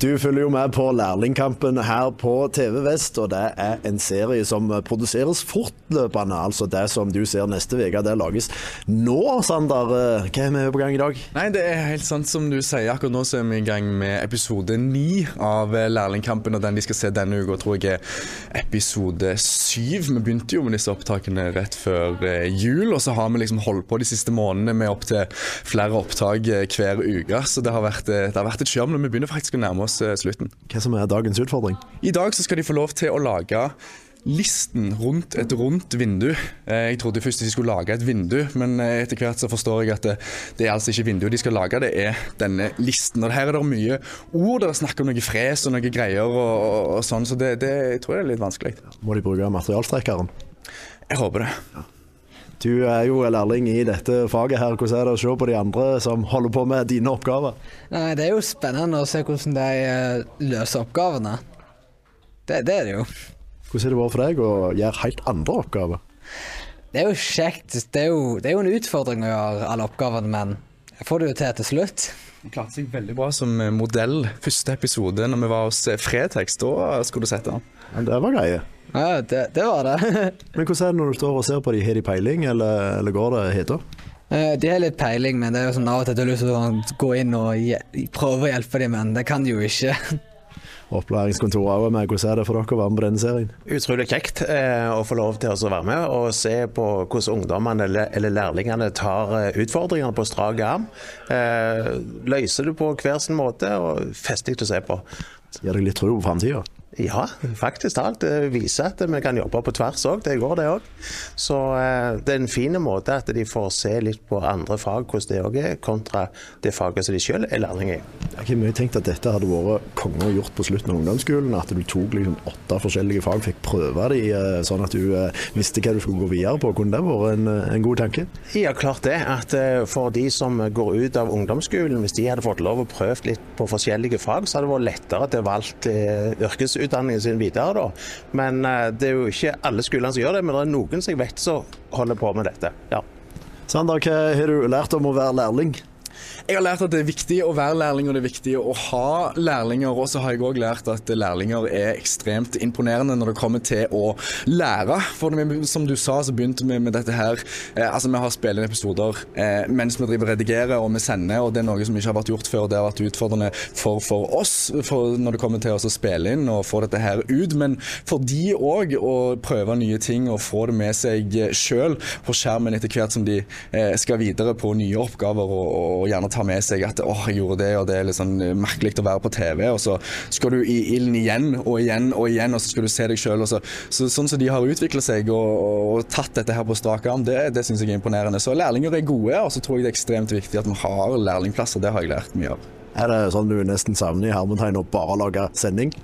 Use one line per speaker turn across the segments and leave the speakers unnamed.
Du følger jo med på Lærlingkampen her på TV Vest, og det er en serie som produseres fortløpende. Altså det som du ser neste uke, det lages nå. Sander, hva er vi på gang i dag?
Nei, Det er helt sant som du sier. Akkurat nå så er vi i gang med episode ni av Lærlingkampen. Og den de skal se denne uka, tror jeg er episode syv. Vi begynte jo med disse opptakene rett før eh, jul, og så har vi liksom holdt på de siste månedene med opptil flere opptak eh, hver uke. Så det har vært, eh, det har vært et kjør, men vi begynner faktisk å nærme oss oss eh, slutten.
Hva som er dagens utfordring?
I dag så skal de få lov til å lage listen rundt et rundt vindu. Eh, jeg trodde først de skulle lage et vindu, men eh, etter hvert så forstår jeg at det, det er altså ikke vinduet de skal lage, det er denne listen. Og Her er det mye ord, det er snakk om noe fres og noe greier og, og sånn, så det, det, jeg tror jeg er litt vanskelig.
Må de bruke materialstrekeren?
Jeg håper det. Ja.
Du er jo lærling i dette faget her. Hvordan er det å se på de andre som holder på med dine oppgaver?
Nei, Det er jo spennende å se hvordan de eh, løser oppgavene. Det, det er det jo.
Hvordan har det vært for deg å gjøre helt andre oppgaver?
Det er jo kjekt. Det er jo, det er jo en utfordring å gjøre alle oppgavene, men jeg får det jo til til slutt.
Hun klarte seg veldig bra som modell første episode når vi var hos Fretex. Da skulle du sett han.
Ja, det var greie.
Ja, det, det var det.
men hvordan er det når du står og ser på de, har de peiling, eller, eller går det heta?
Eh, de har litt peiling, men det er jo sånn av og til du har lyst til å gå inn og prøve å hjelpe dem, men det kan de jo ikke.
Opplæringskontoret òg med. Hvordan er det for dere å være med på denne serien?
Utrolig kjekt eh, å få lov til å være med og se på hvordan ungdommene eller, eller lærlingene tar eh, utfordringene på strak arm. Eh, løser det på hver sin måte og festlig å se på.
Gir deg litt tro på framtida?
Ja, faktisk talt. Det viser at vi kan jobbe på tvers òg. Det går, det òg. Så eh, det er en fin måte at de får se litt på andre fag, hvordan det òg er, kontra det faget som de selv er lærling i.
Jeg har mye tenkt at dette hadde vært konge gjort på slutten av ungdomsskolen. At du tok liksom åtte forskjellige fag, fikk prøve de, eh, sånn at du eh, visste hva du skulle gå videre på. Kunne det vært en, en god tanke?
Ja, klart det. At for de som går ut av ungdomsskolen, hvis de hadde fått lov å prøve litt på forskjellige fag, så hadde det vært lettere til å valgt yrkesutdanningen utdanningen sin videre. Da. Men uh, det er jo ikke alle skolene som gjør det, men det er noen som jeg vet som holder på med dette. Ja.
Sander, hva har du lært om å være lærling?
Jeg har lært at det er viktig å være lærling, og det er viktig å ha lærlinger. Og så har jeg òg lært at lærlinger er ekstremt imponerende når det kommer til å lære. For som du sa, så begynte vi med dette her eh, Altså, vi har spillende episoder eh, mens vi driver redigerer og vi sender, og det er noe som ikke har vært gjort før. Det har vært utfordrende for, for oss for når det kommer til å spille inn og få dette her ut. Men for de òg å prøve nye ting og få det med seg sjøl på skjermen etter hvert som de eh, skal videre på nye oppgaver og, og gjerne ta med seg at åh, jeg gjorde det, og det er litt sånn eh, merkelig å være på TV. Og så skal du i ilden igjen og igjen og igjen, og så skal du se deg sjøl. Så, så, sånn som de har utvikla seg og, og, tatt dette her på strak arm, det, det syns jeg er imponerende. Så lærlinger er gode, og så tror jeg det er ekstremt viktig at vi har lærlingplasser. Det har jeg lært mye av.
Er det sånn du nesten savner i hermetegn å bare lage sending?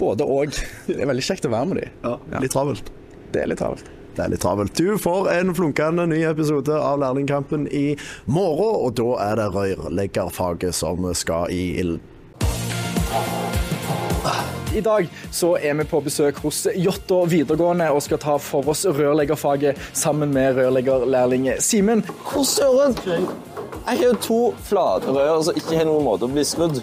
Både og. Det er veldig kjekt å være med dem.
Ja, litt travelt.
Det er litt travelt.
Det er litt travelt. Du får en flunkende ny episode av Lærlingkampen i morgen, og da er det rørleggerfaget som skal i ilden.
I dag så er vi på besøk hos Jåttå videregående og skal ta for oss rørleggerfaget sammen med rørleggerlærling Simen.
Hvor søren? Jeg har jo to flate rør som ikke har noen måte å bli skrudd.